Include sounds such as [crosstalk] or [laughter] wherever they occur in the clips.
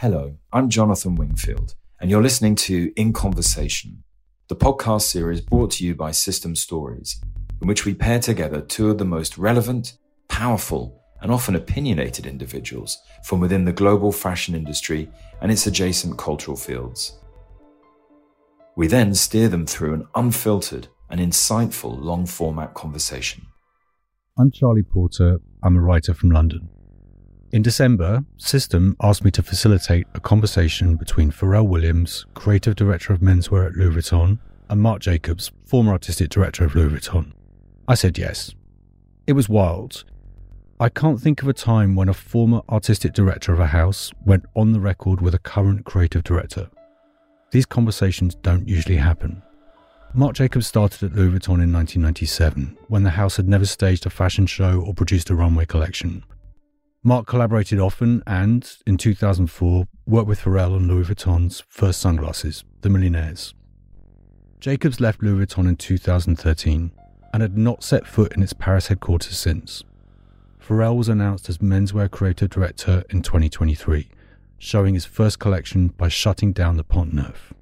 Hello, I'm Jonathan Wingfield, and you're listening to In Conversation, the podcast series brought to you by System Stories, in which we pair together two of the most relevant, powerful, and often opinionated individuals from within the global fashion industry and its adjacent cultural fields. We then steer them through an unfiltered and insightful long format conversation. I'm Charlie Porter. I'm a writer from London. In December, System asked me to facilitate a conversation between Pharrell Williams, creative director of menswear at Louis Vuitton, and Marc Jacobs, former artistic director of Louis Vuitton. I said yes. It was wild. I can't think of a time when a former artistic director of a house went on the record with a current creative director. These conversations don't usually happen. Marc Jacobs started at Louis Vuitton in 1997 when the house had never staged a fashion show or produced a runway collection. Marc collaborated often and, in 2004, worked with Pharrell on Louis Vuitton's first sunglasses, the Millionaires. Jacobs left Louis Vuitton in 2013 and had not set foot in its Paris headquarters since. Pharrell was announced as menswear creative director in 2023, showing his first collection by shutting down the Pont Neuf.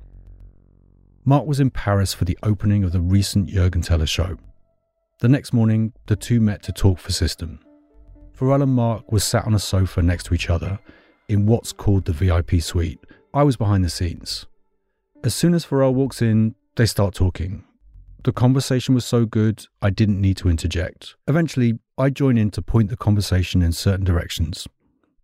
Marc was in Paris for the opening of the recent Juergen Teller show. The next morning, the two met to talk for System. Pharrell and Marc were sat on a sofa next to each other in what's called the VIP suite. I was behind the scenes. As soon as Pharrell walks in, they start talking. The conversation was so good, I didn't need to interject. Eventually, I join in to point the conversation in certain directions.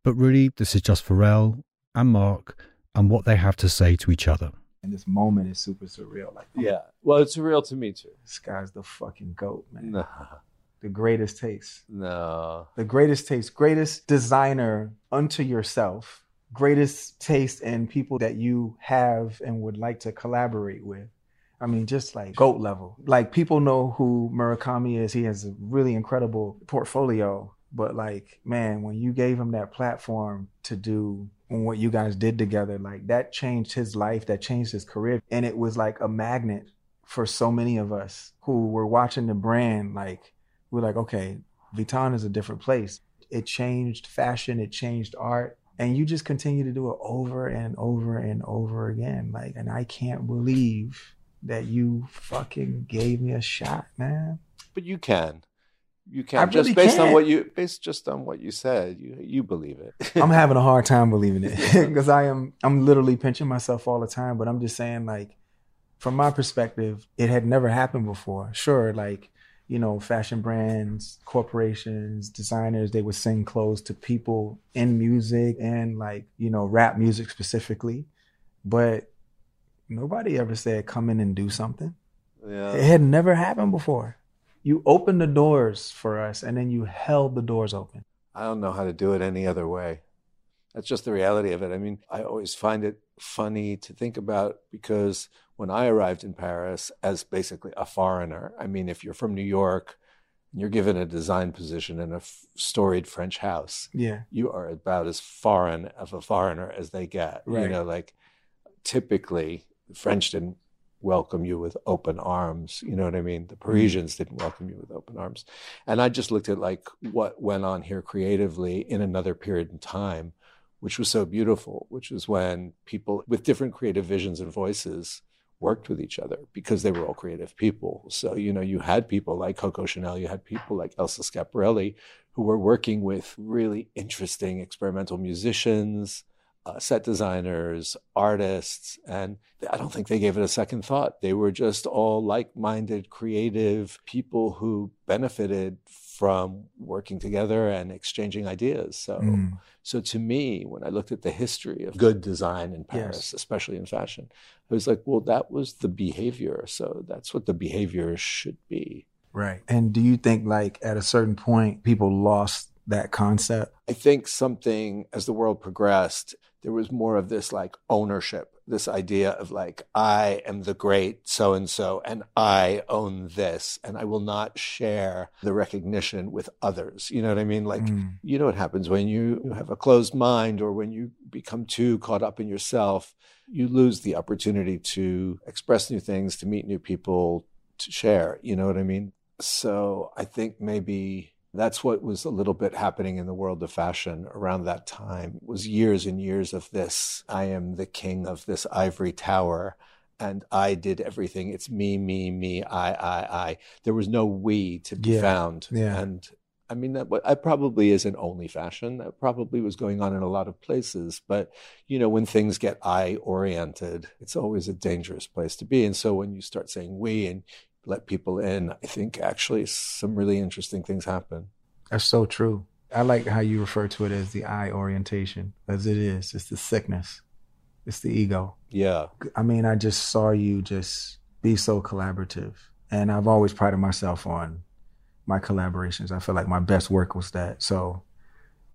But really, this is just Pharrell and Marc and what they have to say to each other. And this moment is super surreal. Like, Yeah. Well, it's surreal to me too. this guy's the fucking goat, man. No. The greatest taste. No. The greatest taste, greatest designer unto yourself, greatest taste in people that you have and would like to collaborate with. I mean, just like goat level. Like people know who Murakami is. He has a really incredible portfolio. But like, man, when you gave him that platform to do what you guys did together, like that changed his life, that changed his career. And it was like a magnet for so many of us who were watching the brand. Like, we're like, okay, Vuitton is a different place. It changed fashion, it changed art. And you just continue to do it over and over and over again. Like, and I can't believe that you fucking gave me a shot, man. But you can. You can I just really based on what you based just on what you said. You you believe it. [laughs] I'm having a hard time believing it because [laughs] I am I'm literally pinching myself all the time. But I'm just saying, like, from my perspective, it had never happened before. Sure, like you know, fashion brands, corporations, designers, they would send clothes to people in music and like you know rap music specifically, but nobody ever said come in and do something. Yeah. It had never happened before. You opened the doors for us, and then you held the doors open. I don't know how to do it any other way. That's just the reality of it. I mean, I always find it funny to think about because when I arrived in Paris as basically a foreigner, I mean, if you're from New York and you're given a design position in a f- storied French house, Yeah, you are about as foreign of a foreigner as they get. Right. You know, like typically the French didn't welcome you with open arms. You know what I mean? The mm-hmm. Parisians didn't welcome you with open arms. And I just looked at like what went on here creatively in another period in time, which was so beautiful, which was when people with different creative visions and voices worked with each other because they were all creative people. So, you know, you had people like Coco Chanel, you had people like Elsa Schiaparelli who were working with really interesting experimental musicians, uh, set designers, artists, and I don't think they gave it a second thought. They were just all like minded, creative people who benefited from working together and exchanging ideas. So, Mm. so to me, when I looked at the history of good design in Paris, Yes. especially in fashion, I was like, well, that was the behavior. So that's what the behavior should be. Right. And do you think like at a certain point people lost that concept? I think something as the world progressed, there was more of this like ownership, this idea of like, I am the great so and so, and I own this, and I will not share the recognition with others. You know what I mean? Like, Mm. you know what happens when you you have a closed mind or when you become too caught up in yourself, you lose the opportunity to express new things, to meet new people, to share. You know what I mean? So I think maybe That's what was a little bit happening in the world of fashion around that time. Was years and years of this. I am the king of this ivory tower and I did everything. It's me, me, me, I, I, I. There was no we to be Yeah. found. Yeah. And I mean, that, that probably isn't only fashion. That probably was going on in a lot of places. But, you know, when things get I oriented, it's always a dangerous place to be. And so when you start saying we and let people in, I think actually some really interesting things happen. That's so true. I like how you refer to it as the I orientation, as it is. It's the sickness. It's the ego. Yeah. I mean, I just saw you just be so collaborative. And I've always prided myself on my collaborations. I feel like my best work was that. So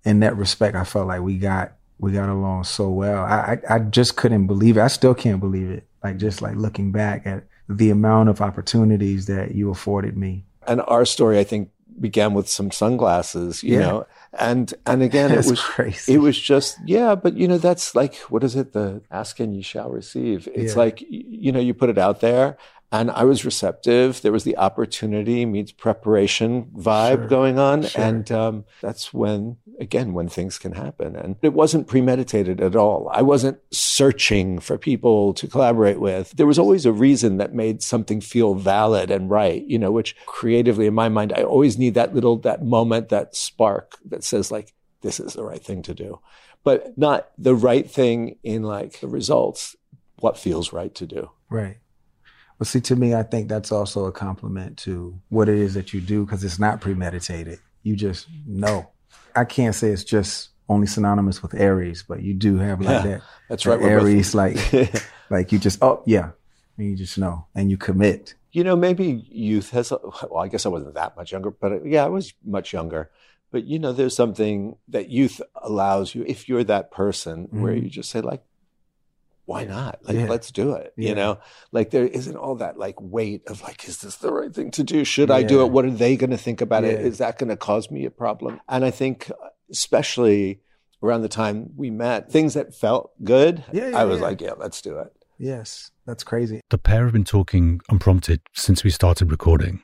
in that respect, I felt like we got we got along so well. I I, I just couldn't believe it. I still can't believe it. Like just like looking back at the amount of opportunities that you afforded me. And our story, I think, began with some sunglasses, you Yeah. know, and and again, it was crazy. it was just yeah, but you know, that's like what is it? The ask and you shall receive. It's Yeah. like you know, you put it out there. And I was receptive. There was the opportunity meets preparation vibe Sure. going on. Sure. And um, that's when, again, when things can happen. And it wasn't premeditated at all. I wasn't searching for people to collaborate with. There was always a reason that made something feel valid and right, you know, which creatively in my mind, I always need that little, that moment, that spark that says like, this is the right thing to do, but not the right thing in like the results, what feels right to do. Right. Well, see, to me, I think that's also a compliment to what it is that you do because it's not premeditated. You just know. I can't say it's just only synonymous with Aries, but you do have like Yeah, that. That's that right. Aries, like, [laughs] like you just, oh, yeah. And you just know and you commit. you know, maybe youth has, well, I guess I wasn't that much younger, but uh, yeah, I was much younger. But, you know, there's something that youth allows you, if you're that person where Mhm. you just say, like, why not? Like, Yeah. let's do it. Yeah. You know, like there isn't all that like weight of like, is this the right thing to do? Should I do it? What are they going to think about it? Yeah. Is that going to cause me a problem? And I think, uh, especially around the time we met, things that felt good, Yeah, yeah, I was yeah. like, yeah, let's do it. Yes. That's crazy. The pair have been talking unprompted since we started recording.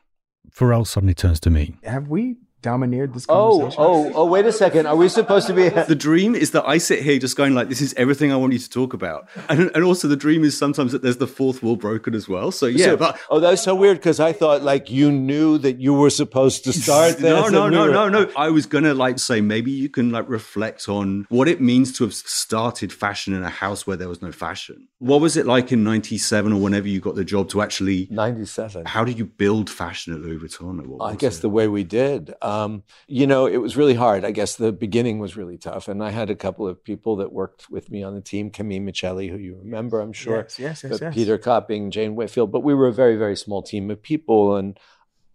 Pharrell suddenly turns to me. Have we domineered this Oh, conversation? oh, oh, oh, wait a second. Are we supposed to be? [laughs] The dream is that I sit here just going like, "This is everything I want you to talk about," and and also the dream is sometimes that there's the fourth wall broken as well. So yeah, So- but oh, that's so weird because I thought like you knew that you were supposed to [laughs] start this. no, no, and we no, were- no, no. I was gonna like say maybe you can like reflect on what it means to have started fashion in a house where there was no fashion. What was it like in '97 or whenever you got the job to actually? 97. How did you build fashion at Louis Vuitton? What I guess it? the way we did. Um, Um, you know, it was really hard. I guess the beginning was really tough. And I had a couple of people that worked with me on the team, Camille Miceli, who you remember, I'm sure. Yes, yes, yes, yes. Peter Copping, Jane Whitfield, but we were a very, very small team of people. And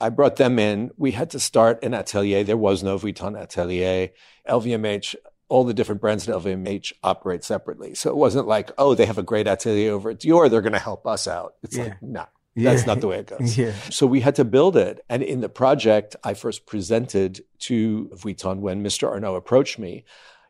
I brought them in. We had to start an atelier. There was no Vuitton atelier. LVMH, all the different brands in LVMH operate separately. So it wasn't like, oh, they have a great atelier over at Dior. They're going to help us out. It's Yeah. like, no, Yeah. that's not the way it goes. Yeah. So we had to build it. And in the project, I first presented to Vuitton when Mr. Arnault approached me.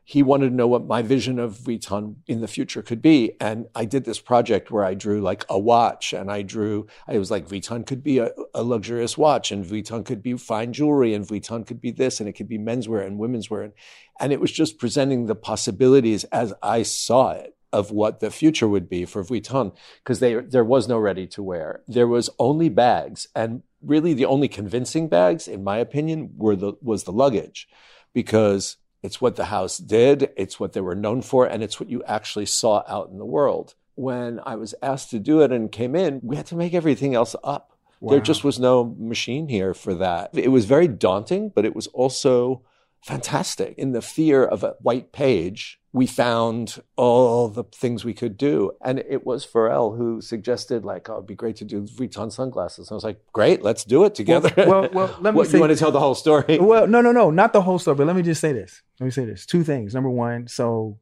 He wanted to know what my vision of Vuitton in the future could be. And I did this project where I drew like a watch and I drew, I was like, Vuitton could be a, a luxurious watch and Vuitton could be fine jewelry and Vuitton could be this and it could be menswear and women's wear. And, and it was just presenting the possibilities as I saw it of what the future would be for Vuitton because they there was no ready to wear. There was only bags, and really the only convincing bags, in my opinion, were the was the luggage, because it's what the house did, it's what they were known for, and it's what you actually saw out in the world. When I was asked to do it and came in, we had to make everything else up. There just was no machine here for that. It was very daunting, but it was also fantastic. In the fear of a white page, we found all the things we could do. And it was Pharrell who suggested, like, oh, it'd be great to do Vuitton sunglasses. I was like, great, let's do it together. well, [laughs] well, let me what, say- you want to tell the whole story? [laughs] Well, no, no, no, not the whole story, but let me just say this. Let me say this. Two things. Number one, so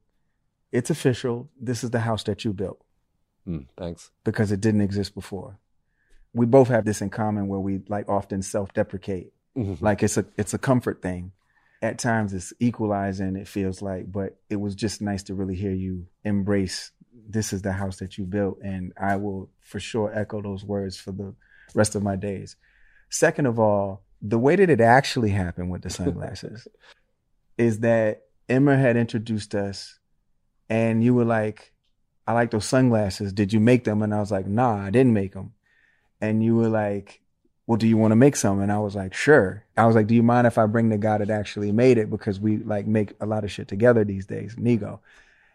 it's official. This is the house that you built Hmm, thanks. because it didn't exist before. We both have this in common where we like often self-deprecate. Mhm. Like it's a it's a comfort thing. At times it's equalizing, it feels like, but it was just nice to really hear you embrace this is the house that you built. And I will for sure echo those words for the rest of my days. Second of all, the way that it actually happened with the sunglasses [laughs] is that Emma had introduced us and you were like, I like those sunglasses. Did you make them? And I was like, nah, I didn't make them. And you were like, well, do you want to make some? And I was like, sure. I was like, do you mind if I bring the guy that actually made it? Because we like make a lot of shit together these days, Nigo.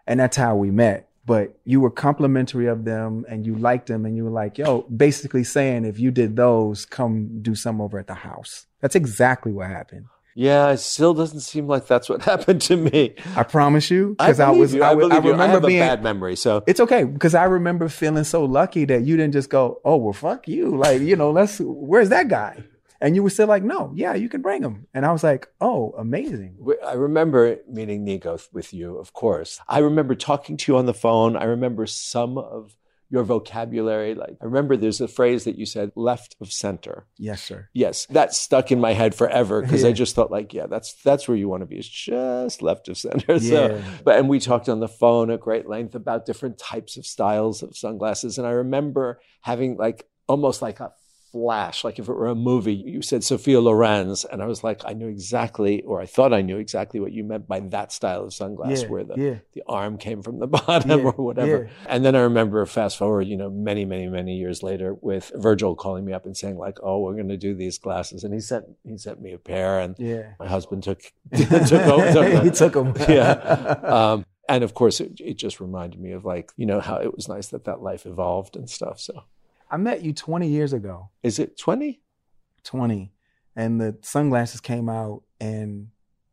And that's how we met. But you were complimentary of them and you liked them and you were like, yo, basically saying if you did those, come do some over at the house. That's exactly what happened. Yeah, it still doesn't seem like that's what [laughs] happened to me. I promise you, because I, believe was, you. I, I, I. I remember have being. a bad memory, so It's okay because I remember feeling so lucky that you didn't just go, "Oh well, fuck you," like you know, let's. Where's that guy? And you were still like, "No, yeah, you can bring him." And I was like, "Oh, amazing." I remember meeting Nigo with you, of course. I remember talking to you on the phone. I remember some of your vocabulary. Like, I remember there's a phrase that you said, left of center. Yes, sir. Yes, that stuck in my head forever because I just thought, like, yeah, that's that's where you want to be. Is just left of center. [laughs] So, Yeah. but and we talked on the phone at great length about different types of styles of sunglasses, and I remember having like almost like a flash, like if it were a movie. You said Sophia Loren's, and I was like, I knew exactly, or I thought I knew exactly what you meant by that style of sunglass, Yeah, where the yeah. the arm came from the [laughs] bottom Yeah, or whatever. And then I remember fast forward, you know, many, many, many years later with Virgil calling me up and saying like, "Oh, we're going to do these glasses," and he sent he sent me a pair, and Yeah. my husband took [laughs] [laughs] took, over, took he took him. yeah. Um, and of course, it, it just reminded me of like you know how it was nice that that life evolved and stuff. So I met you 20 years ago. is it twenty? 20, and the sunglasses came out in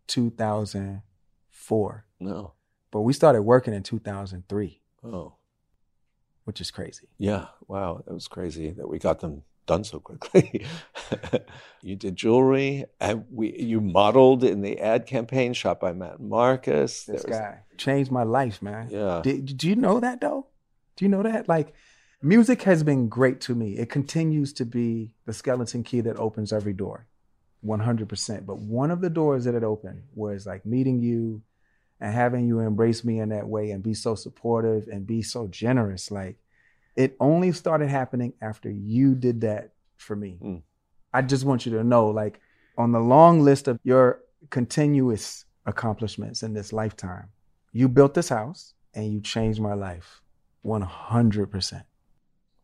2004, No. but we started working in 2003, Oh, which is crazy. yeah. Wow, that was crazy that we got them done so quickly. [laughs] you did jewelry, and we you modeled in the ad campaign shot by Matt Marcus. This was- guy changed my life, man. Yeah. Did, do you know that though? Do you know that? Like, music has been great to me. It continues to be the skeleton key that opens every door, 100%. But one of the doors that it opened was like meeting you and having you embrace me in that way and be so supportive and be so generous. Like, it only started happening after you did that for me. Mm. I just want you to know, like, on the long list of your continuous accomplishments in this lifetime, you built this house and you changed my life 100%.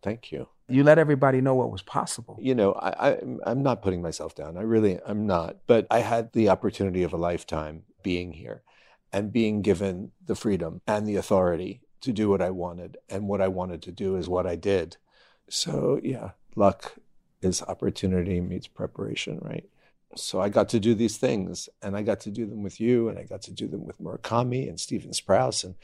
Thank you. You let everybody know what was possible. you know, I, I I'm not putting myself down. I really I'm not. But I had the opportunity of a lifetime being here and being given the freedom and the authority to do what I wanted. And what I wanted to do is what I did. So yeah, luck is opportunity meets preparation, right? So I got to do these things and I got to do them with you and I got to do them with Murakami and Stephen Sprouse and,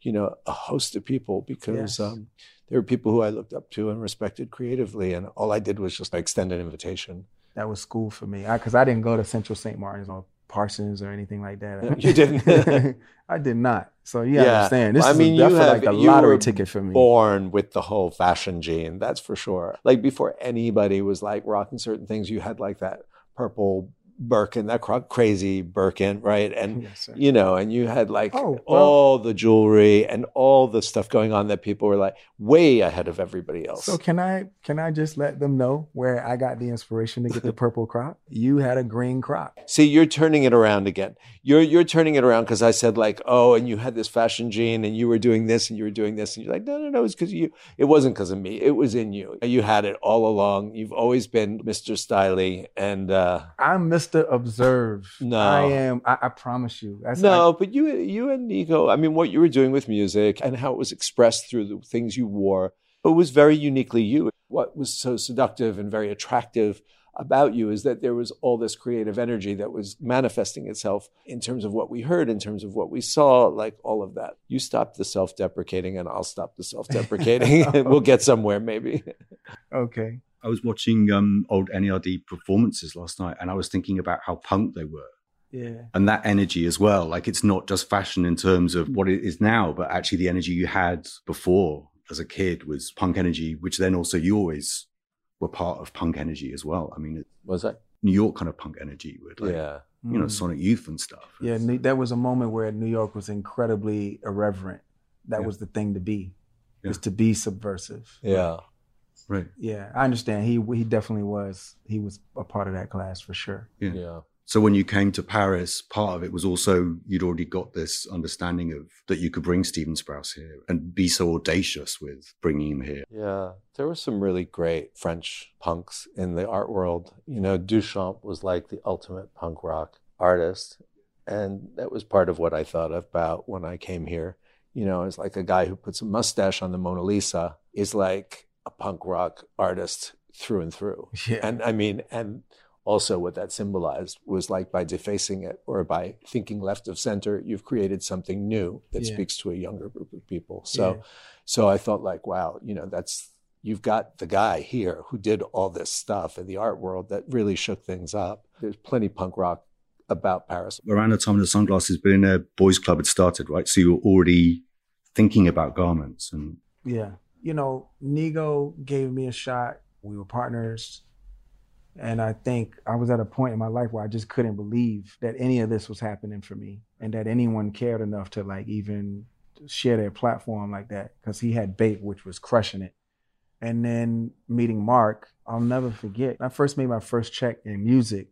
you know, a host of people because Yes. um, there were people who I looked up to and respected creatively. And all I did was just extend an invitation. That was school for me. Because I, didn't go to Central St. Martin's or Parsons or anything like that. You didn't? [laughs] I did not. So you understand. This I is mean, you definitely have like a you lottery ticket for me. Born with the whole fashion gene, that's for sure. Like before anybody was like rocking certain things, you had like that purple Birkin, that cra- crazy Birkin, right? And Yes, you know, and you had like Oh, well- all the jewelry and all the stuff going on that people were like way ahead of everybody else. So can I can I just let them know where I got the inspiration to get the [laughs] purple crop? You had a green crop. See, you're turning it around again. You're you're turning it around because I said like, oh, and you had this fashion gene, and you were doing this, and you were doing this, and you're like, no, no, no, it's because you. It wasn't because of me. It was in you. You had it all along. You've always been Mr. Styly, and uh, I'm Mr. To observe. No. I am. I, I promise you. That's no, but you you and Nigo. I mean, what you were doing with music and how it was expressed through the things you wore, it was very uniquely you. What was so seductive and very attractive about you is that there was all this creative energy that was manifesting itself in terms of what we heard, in terms of what we saw, like all of that. You stop the self-deprecating, and I'll stop the self-deprecating, and [laughs] [laughs] we'll get somewhere maybe. okay. I was watching um, old NERD performances last night, and I was thinking about how punk they were, Yeah. and that energy as well. Like it's not just fashion in terms of what it is now, but actually the energy you had before as a kid was punk energy, which then also you always were part of punk energy as well. I mean, Was that New York kind of punk energy with like, Yeah. you know, Mm. Sonic Youth and stuff. Yeah, New- there was a moment where New York was incredibly irreverent. That Yeah. was the thing to be, Yeah. is to be subversive. Yeah. Right. Yeah, I understand. He he definitely was. He was a part of that class for sure. Yeah. yeah. So when you came to Paris, part of it was also you'd already got this understanding of that you could bring Stephen Sprouse here and be so audacious with bringing him here. Yeah, there were some really great French punks in the art world. You know, Duchamp was like the ultimate punk rock artist. And that was part of what I thought about when I came here. You know, it's like a guy who puts a mustache on the Mona Lisa is like a punk rock artist through and through. Yeah. And I mean, and also what that symbolized was like by defacing it or by thinking left of center, you've created something new that Yeah. speaks to a younger group of people. So, Yeah. so I thought like, wow, you know, that's you've got the guy here who did all this stuff in the art world that really shook things up. There's plenty punk rock about Paris. Around the time of the sunglasses billionaire boys club had started, right? So you were already thinking about garments and Yeah. You know, Nigo gave me a shot. We were partners. And I think I was at a point in my life where I just couldn't believe that any of this was happening for me and that anyone cared enough to like even share their platform like that. Cause he had BAPE, which was crushing it. And then meeting Marc, I'll never forget. I first made my first check in music.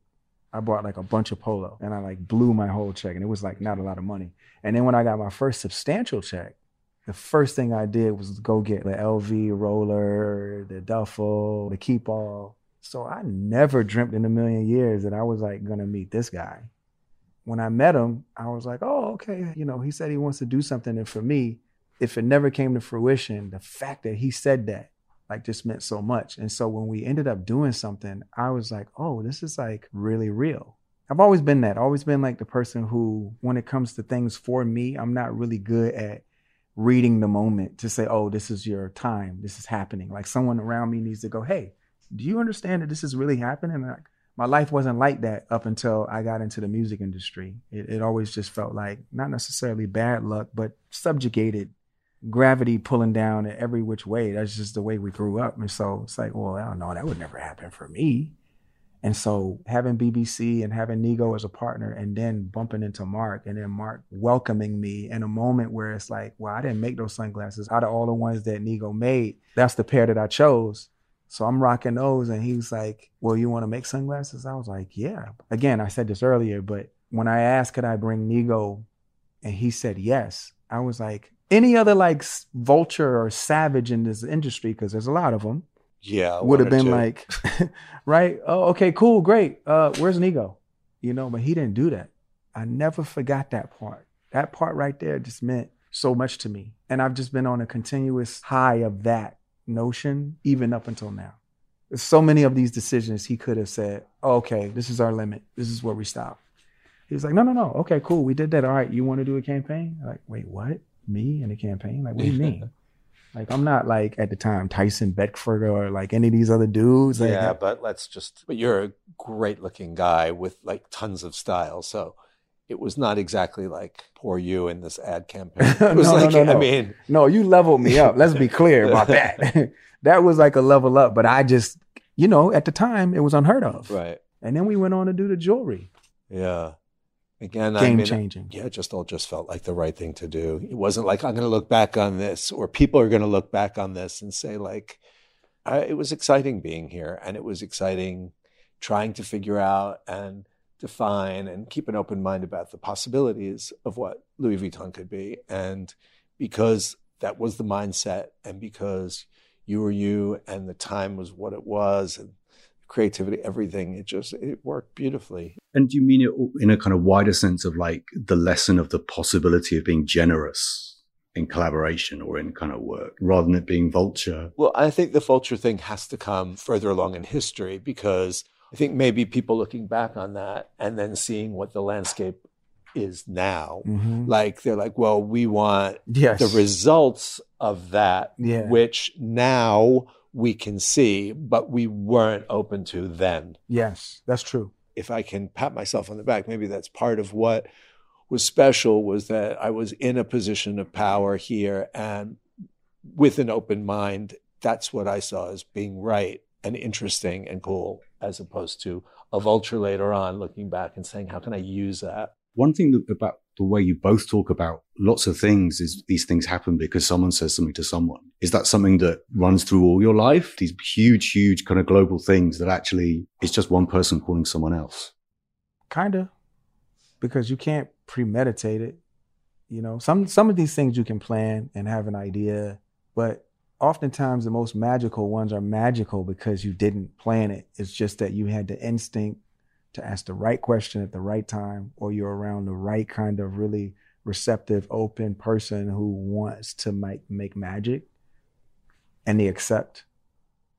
I bought like a bunch of polo and I like blew my whole check and it was like not a lot of money. And then when I got my first substantial check, the first thing I did was go get the LV roller, the duffel, the Keepall. So I never dreamt in a million years that I was like gonna meet this guy. When I met him, I was like, oh, okay. You know, he said he wants to do something. And for me, if it never came to fruition, the fact that he said that like just meant so much. And so when we ended up doing something, I was like, oh, this is like really real. I've always been that, always been like the person who, when it comes to things for me, I'm not really good at reading the moment to say, oh, this is your time. This is happening. Like someone around me needs to go, hey, do you understand that this is really happening? Like, my life wasn't like that up until I got into the music industry. It, it always just felt like not necessarily bad luck, but subjugated gravity pulling down in every which way. That's just the way we grew up. And so it's like, well, I don't know, that would never happen for me. And so having BBC and having Nigo as a partner and then bumping into Marc and then Marc welcoming me in a moment where it's like, well, I didn't make those sunglasses. Out of all the ones that Nigo made, that's the pair that I chose. So I'm rocking those. And he's like, well, you want to make sunglasses? I was like, yeah. Again, I said this earlier, but when I asked, could I bring Nigo? And he said yes. I was like, any other like vulture or savage in this industry, because there's a lot of them, Yeah. would have been like, [laughs] right? Oh, okay, cool, great. Uh, where's Nigo? You know, but he didn't do that. I never forgot that part. That part right there just meant so much to me. And I've just been on a continuous high of that notion, even up until now. There's so many of these decisions he could have said, oh, okay, this is our limit. This is where we stop. He was like, no, no, no. Okay, cool. We did that. All right. You want to do a campaign? I'm like, wait, what? Me in a campaign? Like, what do you mean? [laughs] like, I'm not like at the time Tyson Beckford or like any of these other dudes. Like, yeah, but let's just. But you're a great looking guy with like tons of style, so it was not exactly like poor you in this ad campaign. [laughs] It was No, no, like, no, I mean, No, you leveled me up. Let's be clear about that. [laughs] that was like a level up, but I just, you know, at the time it was unheard of. right? And then we went on to do the jewelry. Yeah. Again, I mean, changing. yeah, it just all just felt like the right thing to do. It wasn't like I'm going to look back on this, or people are going to look back on this and say like, I, it was exciting being here, and it was exciting trying to figure out and define and keep an open mind about the possibilities of what Louis Vuitton could be, and because that was the mindset, and because you were you, and the time was what it was, and creativity, everything, it just it worked beautifully. And do you mean it in a kind of wider sense of like the lesson of the possibility of being generous in collaboration or in kind of work rather than it being vulture? Well, I think the vulture thing has to come further along in history because I think maybe people looking back on that and then seeing what the landscape is now, Mm-hmm. like they're like, well, we want Yes. the results of that, Yeah. which now we can see, but we weren't open to then. yes, that's true. If I can pat myself on the back, maybe that's part of what was special was that I was in a position of power here and with an open mind, that's what I saw as being right and interesting and cool, as opposed to a vulture later on looking back and saying, how can I use that? One thing that, about the way you both talk about lots of things is these things happen because someone says something to someone. Is that something that runs through all your life? These huge, huge kind of global things that actually it's just one person calling someone else. Kinda, because you can't premeditate it. You know, some some of these things you can plan and have an idea, but oftentimes the most magical ones are magical because you didn't plan it. It's just that you had the instinct to ask the right question at the right time, or you're around the right kind of really receptive, open person who wants to make make magic, and they accept.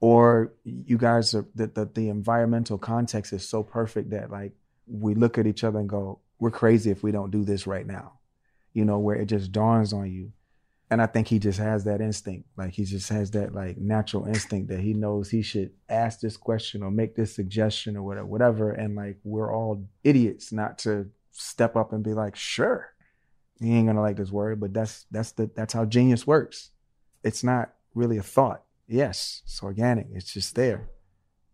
Or you guys are the, the the environmental context is so perfect that like we look at each other and go, "We're crazy if we don't do this right now," you know, where it just dawns on you and I think he just has that instinct. Like he just has that like natural instinct that he knows he should ask this question or make this suggestion or whatever, whatever. And like we're all idiots not to step up and be like, sure, he ain't gonna like this word, but that's that's the that's how genius works. It's not really a thought. Yes, it's organic. It's just there.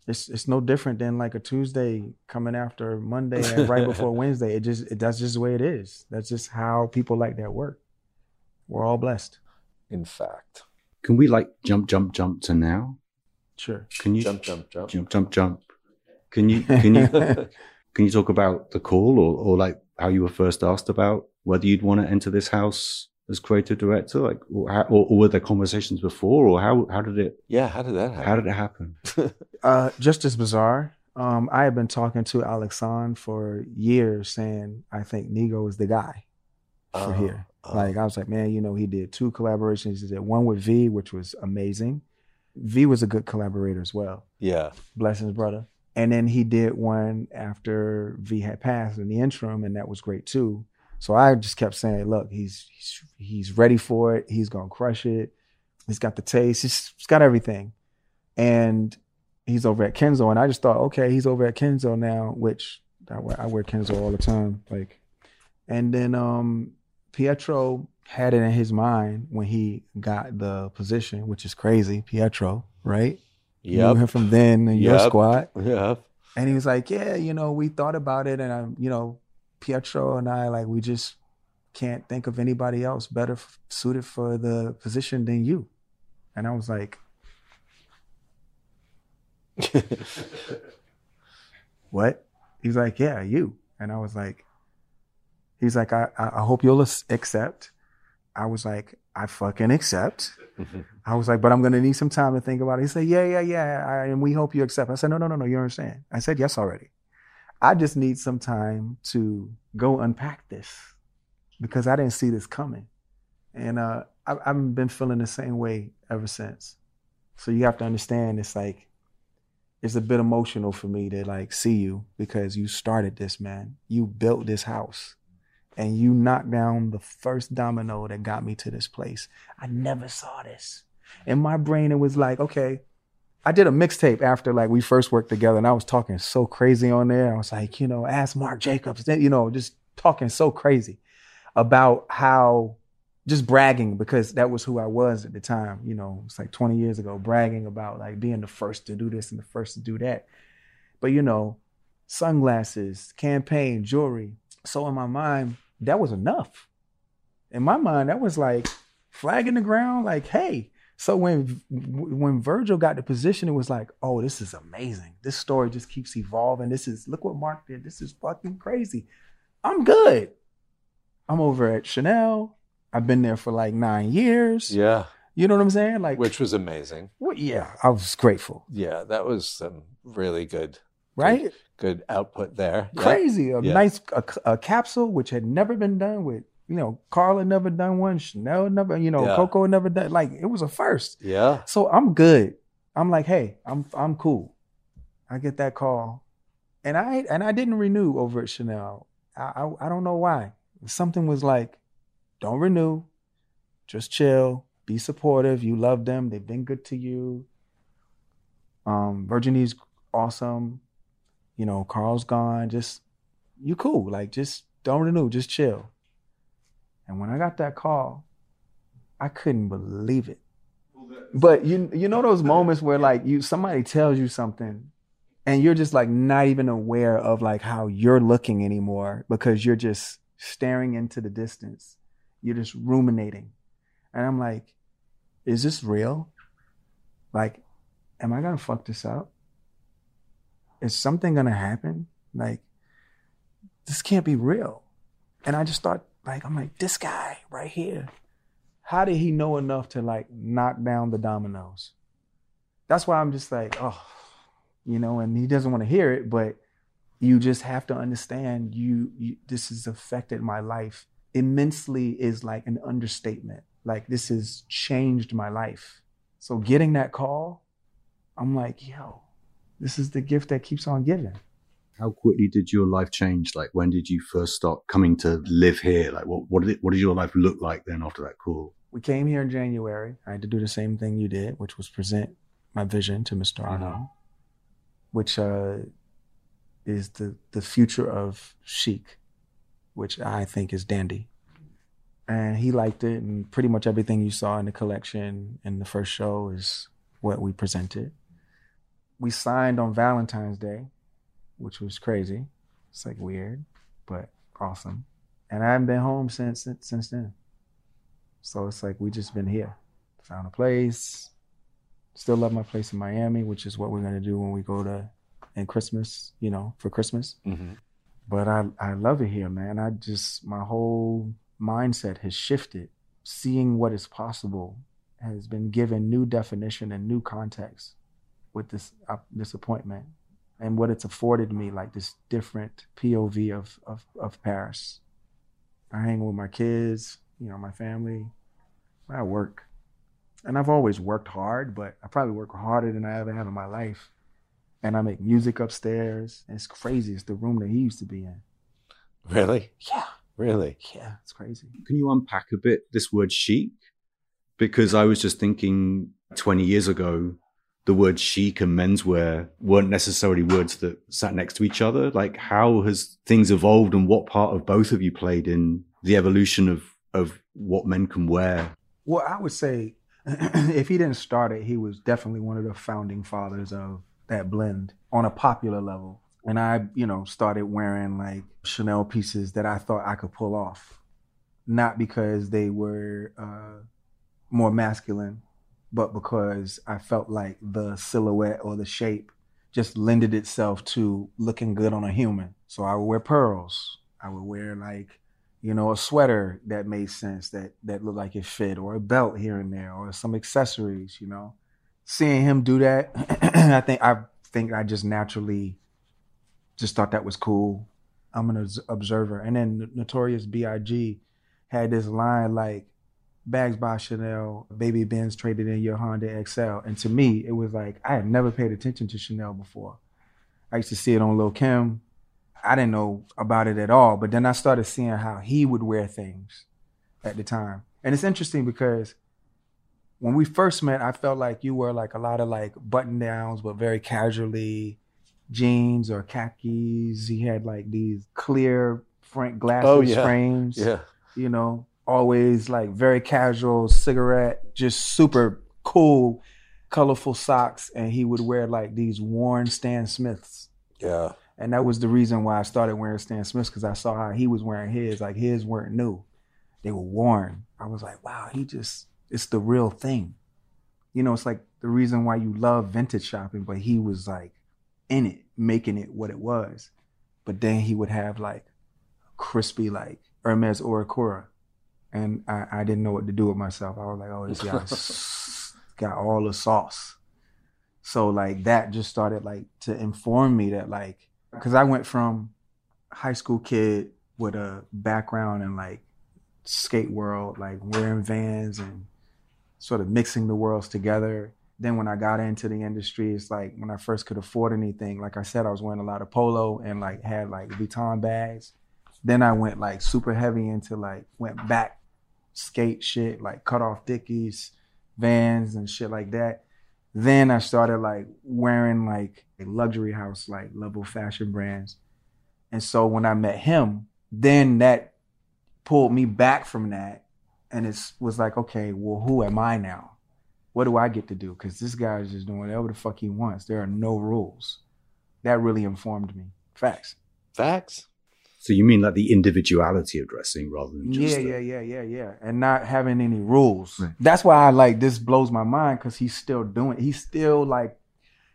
It's it's no different than like a Tuesday coming after Monday and right before [laughs] Wednesday. It just it, that's just the way it is. That's just how people like that work. We're all blessed. In fact. Can we like jump, jump, jump to now? Sure. Can you Jump, jump, jump. jump, jump, jump? Can you can you [laughs] can you talk about the call or or like how you were first asked about whether you'd want to enter this house as creative director? Like, or, how, or, or were there conversations before, or how how did it Yeah, how did that happen? how did it happen? [laughs] Uh, just as bizarre. Um, I have been talking to Alexan for years, saying I think Nigo is the guy for Oh, here. oh. Like I was like, man, you know, he did two collaborations. He did one with V, which was amazing. V was a good collaborator as well. yeah. Blessings, brother. And then he did one after V had passed in the interim, and that was great too. So I just kept saying, look, he's he's, he's ready for it. He's gonna crush it. He's got the taste. He's, he's got everything. And he's over at Kenzo, and I just thought, okay, he's over at Kenzo now, which I wear, I wear Kenzo all the time. Like, and then um Pietro had it in his mind when he got the position, which is crazy. Pietro, right? Yeah. Knew him from then in your Yep. squad. Yep. And he was like, Yeah, you know, we thought about it. And, I'm, you know, Pietro and I, like, we just can't think of anybody else better f- suited for the position than you. And I was like, [laughs] What? He's like, Yeah, you. And I was like, He's like, I, I hope you'll accept. I was like, I fucking accept. [laughs] I was like, but I'm gonna need some time to think about it. He said, Yeah, yeah, yeah, I, and we hope you accept. I said, No, no, no, no, you understand. I said yes already. I just need some time to go unpack this because I didn't see this coming, and uh, I, I've been feeling the same way ever since. So you have to understand, it's like it's a bit emotional for me to like see you because you started this, man. You built this house and you knocked down the first domino that got me to this place. I never saw this. In my brain, it was like, okay, I did a mixtape after like we first worked together, and I was talking so crazy on there. I was like, you know, ask Marc Jacobs, you know, just talking so crazy about how just bragging because that was who I was at the time. You know, it's like 20 years ago, bragging about like being the first to do this and the first to do that. But you know, sunglasses, campaign, jewelry. So in my mind, that was enough. In my mind, that was like flag in the ground, like, hey. So when when Virgil got the position, it was like, oh, this is amazing. This story just keeps evolving. This is look what Marc did. This is fucking crazy. I'm good. I'm over at Chanel. I've been there for like nine years. Yeah. You know what I'm saying? Like, Which was amazing. well, yeah, I was grateful, Yeah, that was some really good right? good output there. Yeah. Crazy. A Yeah. nice a, a capsule which had never been done with. You know, Carla never done one. Chanel never. You know, Yeah. Coco never done. Like it was a first. Yeah. So I'm good. I'm like, hey, I'm I'm cool. I get that call, and I and I didn't renew over at Chanel. I I, I don't know why. Something was like, don't renew, just chill, be supportive. You love them. They've been good to you. Um, Virginie's awesome. You know, Karl's gone. Just you cool. Like just don't renew. Just chill. And when I got that call, I couldn't believe it. But you you know those moments where like you somebody tells you something and you're just like not even aware of like how you're looking anymore because you're just staring into the distance. You're just ruminating. And I'm like, is this real? Like, am I gonna fuck this up? Is something gonna happen? Like, this can't be real. And I just thought, like, I'm like, this guy right here, how did he know enough to like knock down the dominoes? That's why I'm just like, oh, you know, and he doesn't want to hear it, but you just have to understand you, you this has affected my life immensely is like an understatement. Like this has changed my life. So getting that call, I'm like, yo, this is the gift that keeps on giving. How quickly did your life change? Like when did you first start coming to live here? Like what what did it, what did your life look like then after that call? We came here in January. I had to do the same thing you did, which was present my vision to Mr. Arnault, which uh, is the the future of chic, which I think is dandy. And he liked it, and pretty much everything you saw in the collection in the first show is what we presented. We signed on Valentine's Day, which was crazy. It's like weird, but awesome. And I haven't been home since since then. So it's like we just been here, found a place. Still love my place in Miami, which is what we're gonna do when we go to in Christmas, you know, for Christmas. Mm-hmm. But I I love it here, man. I just my whole mindset has shifted. Seeing what is possible has been given new definition and new context with this uh, this appointment and what it's afforded me, like this different POV of of, of Paris. I hang with my kids, you know, my family. I work. And I've always worked hard, but I probably work harder than I ever have in my life. And I make music upstairs. And it's crazy. It's the room that he used to be in. Really? Yeah. Really? Yeah. It's crazy. Can you unpack a bit this word chic? Because I was just thinking 20 years ago, the word chic and menswear weren't necessarily words that sat next to each other. Like, how has things evolved and what part of both of you played in the evolution of, of what men can wear? Well, I would say [clears throat] if he didn't start it, he was definitely one of the founding fathers of that blend on a popular level. And I, you know, started wearing like Chanel pieces that I thought I could pull off. Not because they were uh, more masculine, but because I felt like the silhouette or the shape just lended itself to looking good on a human. So I would wear pearls. I would wear like, you know, a sweater that made sense that that looked like it fit, or a belt here and there, or some accessories, you know. Seeing him do that, [clears throat] I think I think I just naturally just thought that was cool. I'm an observer. And then Notorious B.I.G. had this line like, bags by Chanel, baby Benz traded in your Honda XL. And to me, it was like, I had never paid attention to Chanel before. I used to see it on Lil Kim. I didn't know about it at all. But then I started seeing how he would wear things at the time. And it's interesting because when we first met, I felt like you were like a lot of like button downs, but very casually jeans or khakis. He had like these clear front glasses Oh, yeah. frames. Yeah. You know, always like very casual cigarette, just super cool, colorful socks. And he would wear like these worn Stan Smiths. Yeah. And that was the reason why I started wearing Stan Smiths because I saw how he was wearing his. Like his weren't new, they were worn. I was like, wow, he just, it's the real thing. You know, it's like the reason why you love vintage shopping, but he was like in it, making it what it was. But then he would have like crispy, like Hermes Oricura. And I, I didn't know what to do with myself. I was like, oh, this guy's [laughs] got all the sauce. So like that just started like to inform me that like, cause I went from high school kid with a background in like skate world, like wearing vans and sort of mixing the worlds together. Then when I got into the industry, it's like when I first could afford anything, like I said, I was wearing a lot of polo and like had like Vuitton bags. Then I went like super heavy into like went back skate shit, like cut off dickies, vans and shit like that. Then I started like wearing like a luxury house, like level fashion brands. And so when I met him, then that pulled me back from that. And it was like, okay, well, who am I now? What do I get to do? Because this guy is just doing whatever the fuck he wants. There are no rules. that really informed me. Facts. Facts. So you mean like the individuality of dressing rather than just Yeah, the- yeah, yeah, yeah, yeah. And not having any rules. Right. That's why I like this blows my mind because he's still doing he's still like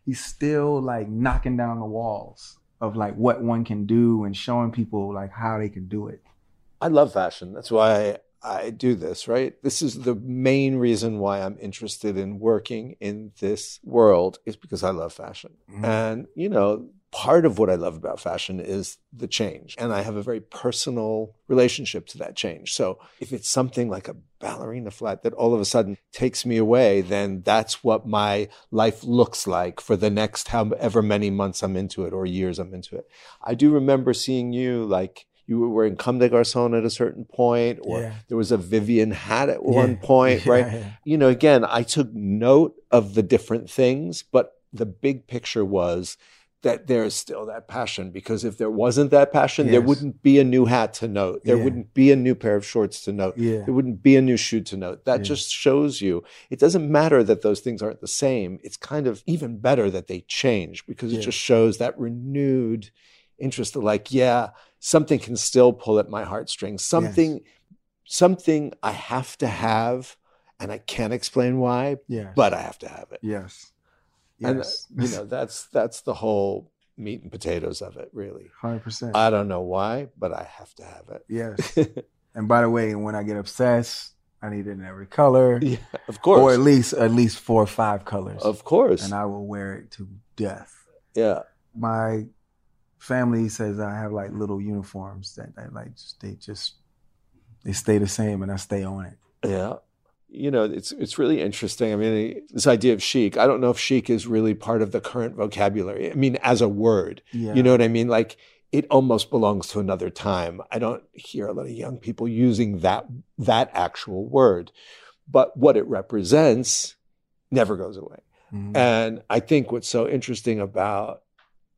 he's still like knocking down the walls of like what one can do and showing people like how they can do it. I love fashion. That's why I do this, right? This is the main reason why I'm interested in working in this world is because I love fashion. Mhm. And, you know, part of what I love about fashion is the change. And I have a very personal relationship to that change. So if it's something like a ballerina flat that all of a sudden takes me away, then that's what my life looks like for the next however many months I'm into it or years I'm into it. I do remember seeing you like you were wearing Comme des Garçons at a certain point, or Yeah. there was a Vivienne hat at one [laughs] point, Yeah, right? yeah. You know, again, I took note of the different things, but the big picture was that there is still that passion because if there wasn't that passion, there wouldn't be a new hat to note. There Yeah. wouldn't be a new pair of shorts to note. Yeah. There wouldn't be a new shoe to note. That Yeah. just shows you it doesn't matter that those things aren't the same. It's kind of even better that they change because it just shows that renewed interest of like, yeah, something can still pull at my heartstrings. Something, something I have to have, and I can't explain why, Yeah. but I have to have it. yes. And uh, [laughs] you know, that's that's the whole meat and potatoes of it, really. hundred percent. I don't know why, but I have to have it. Yes. [laughs] and by the way, when I get obsessed, I need it in every color. [laughs] yeah, of course, Or at least at least four or five colors. of course, and I will wear it to death. yeah. My family says I have like little uniforms that I like just they just they stay the same and I stay on it. Yeah. You know, it's it's really interesting. I mean, this idea of chic, I don't know if chic is really part of the current vocabulary. I mean, as a word, Yeah. you know what I mean? Like it almost belongs to another time. I don't hear a lot of young people using that that actual word. But what it represents never goes away. Mhm. And I think what's so interesting about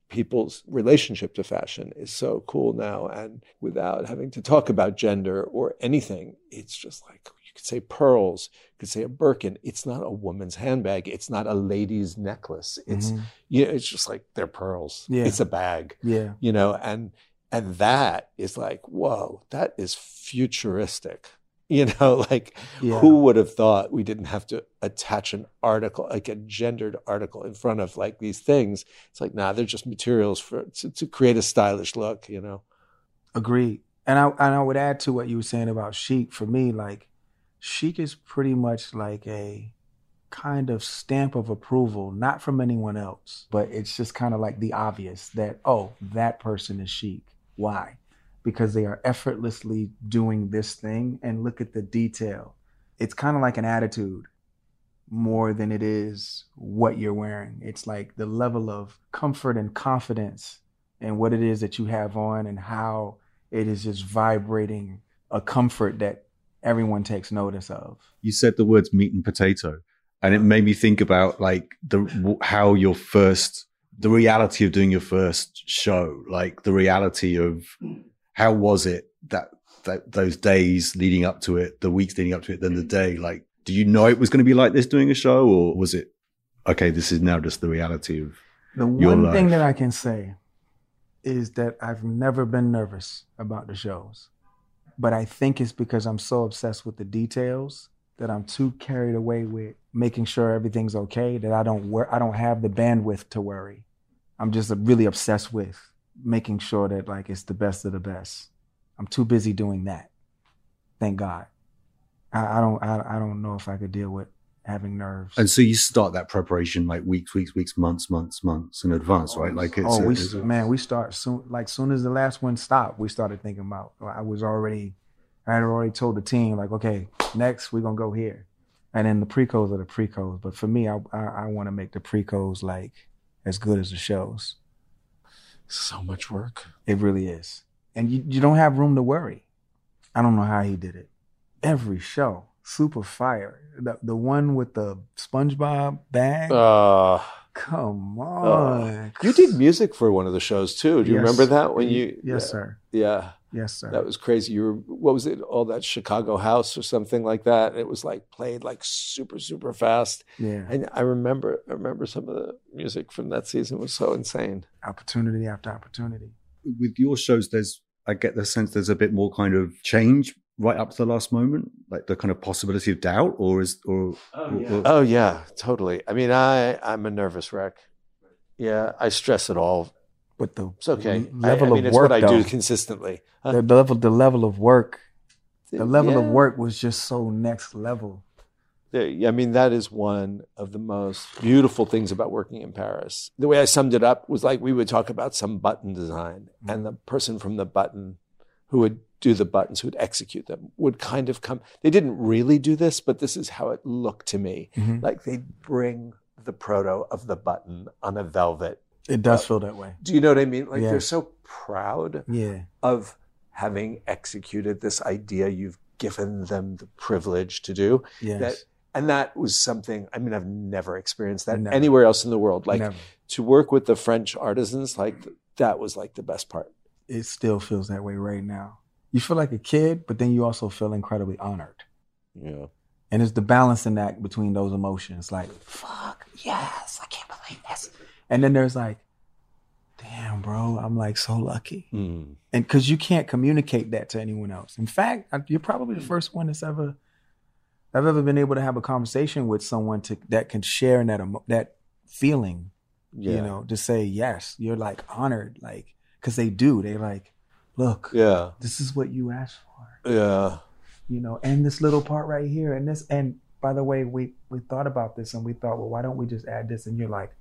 people's relationship to fashion is so cool now. And without having to talk about gender or anything, it's just like you could say pearls, you could say a Birkin. It's not a woman's handbag. It's not a lady's necklace. It's Mhm. you know, it's just like they're pearls. Yeah. It's a bag, yeah. you know, and and that is like, whoa, that is futuristic. You know, [laughs] like Yeah. who would have thought we didn't have to attach an article, like a gendered article in front of like these things? It's like, nah, they're just materials for to, to create a stylish look, you know? Agreed. And I and I would add to what you were saying about chic. For me, like chic is pretty much like a kind of stamp of approval, not from anyone else, but it's just kind of like the obvious that oh, that person is chic. Why? Because they are effortlessly doing this thing and look at the detail. It's kind of like an attitude more than it is what you're wearing. It's like the level of comfort and confidence and what it is that you have on and how it is just vibrating a comfort that everyone takes notice of. you said the words meat and potato and it made me think about like the how your first the reality of doing your first show like the reality of how was it that that those days leading up to it the weeks leading up to it then the mm. day like do you know it was going to be like this doing a show or was it okay this is now just the reality of The one thing that I can say is that I've never been nervous about the shows. But I think it's because I'm so obsessed with the details that I'm too carried away with making sure everything's okay that I don't wor- I don't have the bandwidth to worry. I'm just really obsessed with making sure that like it's the best of the best. I'm too busy doing that. Thank God. I, I don't I, I don't know if I could deal with having nerves. and so you start that preparation like weeks weeks weeks months months months in advance right like it's oh, we it's man, we start soon. Like soon as the last one stopped, we started thinking about. I was already, I had already told the team like, okay, next we're gonna go here, and then the pre-codes are the pre-codes. But for me, I I, I want to make the pre-codes like as good as the shows. So much work. It really is, and you you don't have room to worry. I don't know how he did it. Every show, super fire. The the one with the SpongeBob bag. Uh, Come Oh. on. You did music for one of the shows too. Do you Yes. remember that when you? Yes, yeah, sir. Yeah, Yes, sir. that was crazy. You were what was it? All that Chicago House or something like that. It was like played like super super fast. yeah. And I remember I remember some of the music from that season was so insane. Opportunity after opportunity. With your shows, there's I get the sense there's a bit more kind of change right up to the last moment, like the kind of possibility of doubt, or is or, oh or- Oh yeah, totally. I mean, I I'm a nervous wreck. Yeah, I stress it all. But the It's okay. I, level I mean, of it's work, what I though, do consistently. Huh? the level, the level of work, the level of work was just so next level. I mean, that is one of the most beautiful things about working in Paris. The way I summed it up was like we would talk about some button design, and the person from the button who would do the buttons, who would execute them, would kind of come. They didn't really do this, but this is how it looked to me. Mhm. Like they'd bring the proto of the button on a velvet. It does uh, feel that way. Do you know what I mean? Like Yeah. they're so proud Yeah. of having executed this idea you've given them the privilege to do Yes. that and that was something i mean i've never experienced that Never. anywhere else in the world like Never. to work with the french artisans like that was like the best part It still feels that way right now. You feel like a kid, but then you also feel incredibly honored. yeah And it's the balancing act between those emotions. Like, fuck, yes, I can't believe this. And then there's like, damn, bro, I'm like so lucky. Mm. And because you can't communicate that to anyone else. In fact, you're probably the first one that's ever, I've ever been able to have a conversation with someone to that can share in that emo- that feeling. yeah You know, to say yes, you're like honored, like because they do. They like, look, yeah this is what you asked for yeah you know, and this little part right here, and this, and by the way, we we thought about this, and we thought, well, why don't we just add this? And you're like,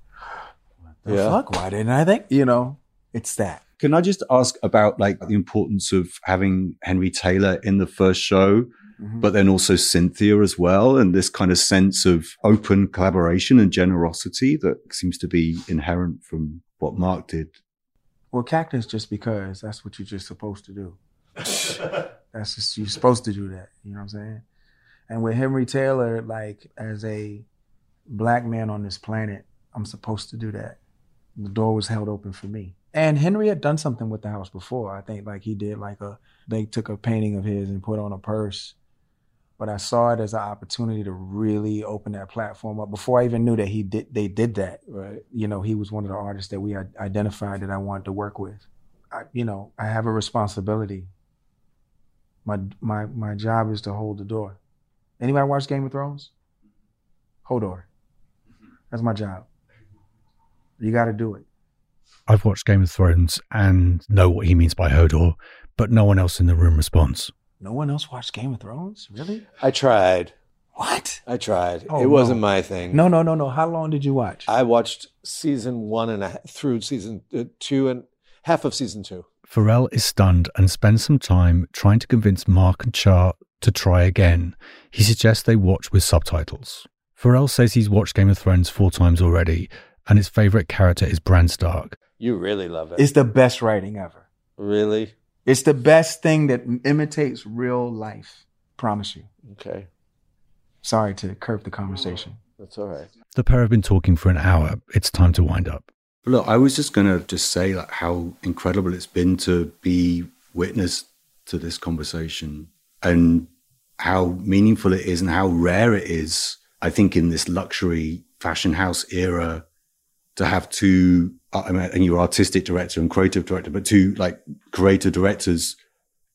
what the Yeah. fuck? Why didn't I think? You know, it's that. Can I just ask about like the importance of having Henry Taylor in the first show, Mhm. but then also Cynthia as well, and this kind of sense of open collaboration and generosity that seems to be inherent from what Marc did. Well, cactus just because that's what you're just supposed to do. [laughs] that's just you're supposed to do that. You know what I'm saying? And with Henry Taylor, like as a black man on this planet, I'm supposed to do that. The door was held open for me. And Henry had done something with the house before. I think like he did like a they took a painting of his and put on a purse. But I saw it as an opportunity to really open that platform up before I even knew that he did they did that right you know, he was one of the artists that we had identified that I wanted to work with. I, you know, I have a responsibility. My my my job is to hold the door. Anybody watch Game of Thrones? Hold door. That's my job. You got to do it. I've watched Game of Thrones and know what he means by Hodor, but no one else in the room responds. No one else watched Game of Thrones, really? i tried What? i tried Oh, it wasn't no. my thing No, no, no, no. How long did you watch? i watched season one and a half through season uh, two and half of season two Pharrell is stunned and spends some time trying to convince Marc and Char to try again. He suggests they watch with subtitles. Pharrell says he's watched Game of Thrones four times already, and his favourite character is Bran Stark. you really love it it's the best writing ever. really It's the best thing that imitates real life. Promise you. okay Sorry to curb the conversation. that's all right The pair have been talking for an hour. It's time to wind up. Look, I was just going to just say like how incredible it's been to be witness to this conversation and how meaningful it is and how rare it is. I think in this luxury fashion house era to have two, uh, I mean, and you're artistic director and creative director, but two like creative directors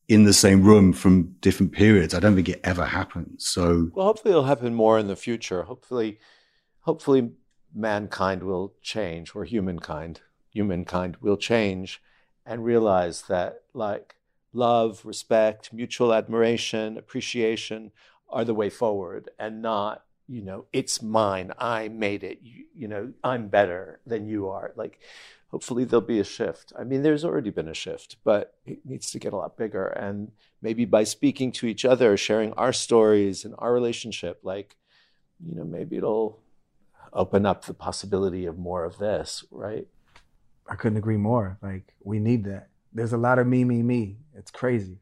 in the same room from different periods. I don't think it ever happens. So Well, hopefully it'll happen more in the future. Hopefully, hopefully mankind will change, or humankind, humankind will change, and realize that like love, respect, mutual admiration, appreciation are the way forward, and not you know it's mine, I made it. You, you know I'm better than you are. Like hopefully there'll be a shift. I mean, there's already been a shift, but it needs to get a lot bigger. And maybe by speaking to each other, sharing our stories and our relationship, like, you know, maybe it'll open up the possibility of more of this, right? I couldn't agree more. Like we need that. There's a lot of me, me, me. It's crazy.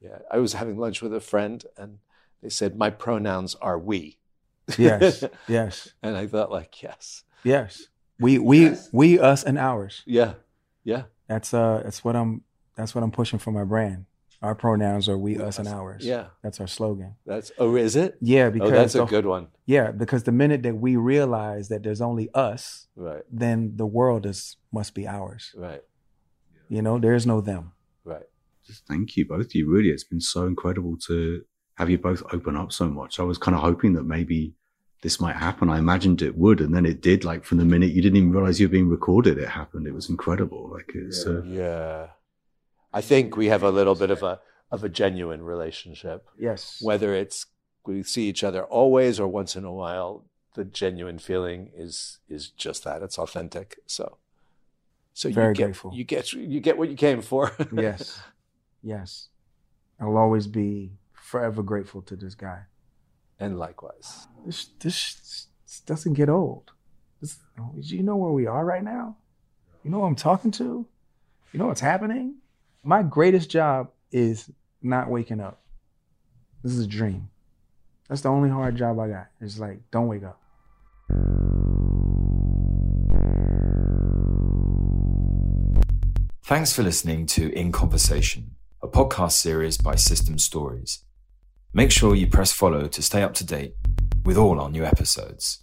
Yeah. I was having lunch with a friend and they said, my pronouns are we. Yes, [laughs] yes, and I thought, like, yes, yes. We we we us and ours. Yeah. Yeah. That's uh that's what I'm that's what I'm pushing for my brand. Our pronouns are we, us, and ours. Yeah. That's our slogan. That's oh, is it? Yeah, Oh, because that's a the- good one. yeah, because the minute that we realize that there's only us, Right. then the world is must be ours. Right. You know, there is no them. Right. Just thank you both of you. Really, it's been so incredible to have you both open up so much. I was kind of hoping that maybe this might happen. I imagined it would, and then it did. Like from the minute you didn't even realize you were being recorded, it happened. It was incredible. Like it's uh, Yeah. I think we have a little bit of a of a genuine relationship. Yes. Whether it's we see each other always or once in a while, the genuine feeling is is just that. It's authentic. So so Very you get, grateful. You get you get what you came for. [laughs] yes. Yes. I'll always be forever grateful to this guy. and likewise. This this, doesn't get old. This, you know where we are right now? You know who I'm talking to? You know what's happening? My greatest job is not waking up. This is a dream. That's the only hard job I got. It's like, don't wake up. Thanks for listening to In Conversation, a podcast series by System Stories. Make sure you press follow to stay up to date with all our new episodes.